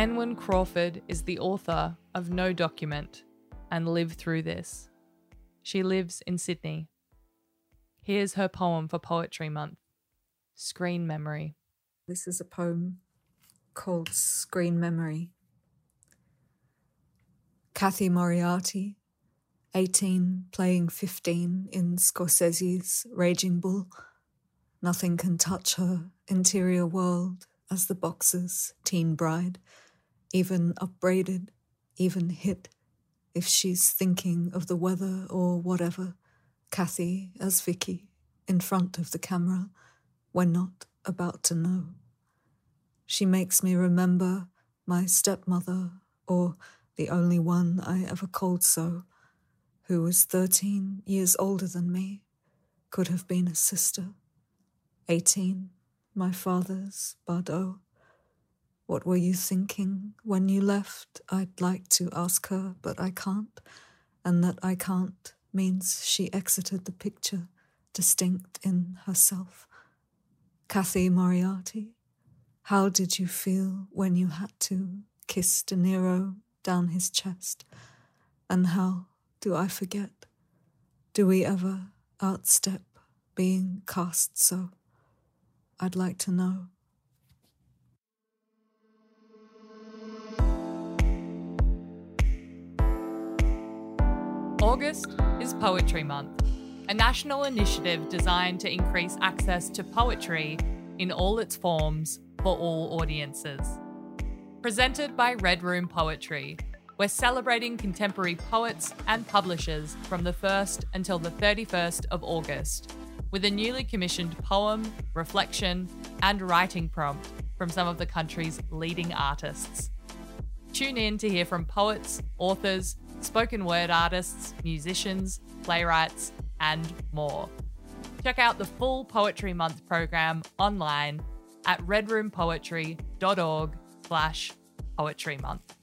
Anwen Crawford is the author of No Document and Live Through This. She lives in Sydney. Here's her poem for Poetry Month Screen Memory. This is a poem called Screen Memory. Cathy Moriarty, 18, playing 15 in Scorsese's Raging Bull. Nothing can touch her interior world as the boxer's teen bride, even upbraided, even hit, if she's thinking of the weather or whatever. Cathy as Vicky, in front of the camera, when not about to know. She makes me remember my stepmother, or the only one I ever called so, who was 13 years older than me, could have been a sister. 18, my father's Bardot. Oh, What were you thinking when you left? I'd like to ask her, but I can't. And that I can't means she exited the picture, distinct in herself. Cathy Moriarty, how did you feel when you had to kiss De Niro down his chest? And how do I forget? Do we ever outstep being cast so? I'd like to know. August is Poetry Month, a national initiative designed to increase access to poetry in all its forms for all audiences. Presented by Red Room Poetry, we're celebrating contemporary poets and publishers from the 1st until the 31st of August with a newly commissioned poem, reflection, and writing prompt from some of the country's leading artists. Tune in to hear from poets, authors, spoken word artists, musicians, playwrights, and more. Check out the full Poetry Month program online at redroompoetry.org slash poetry month.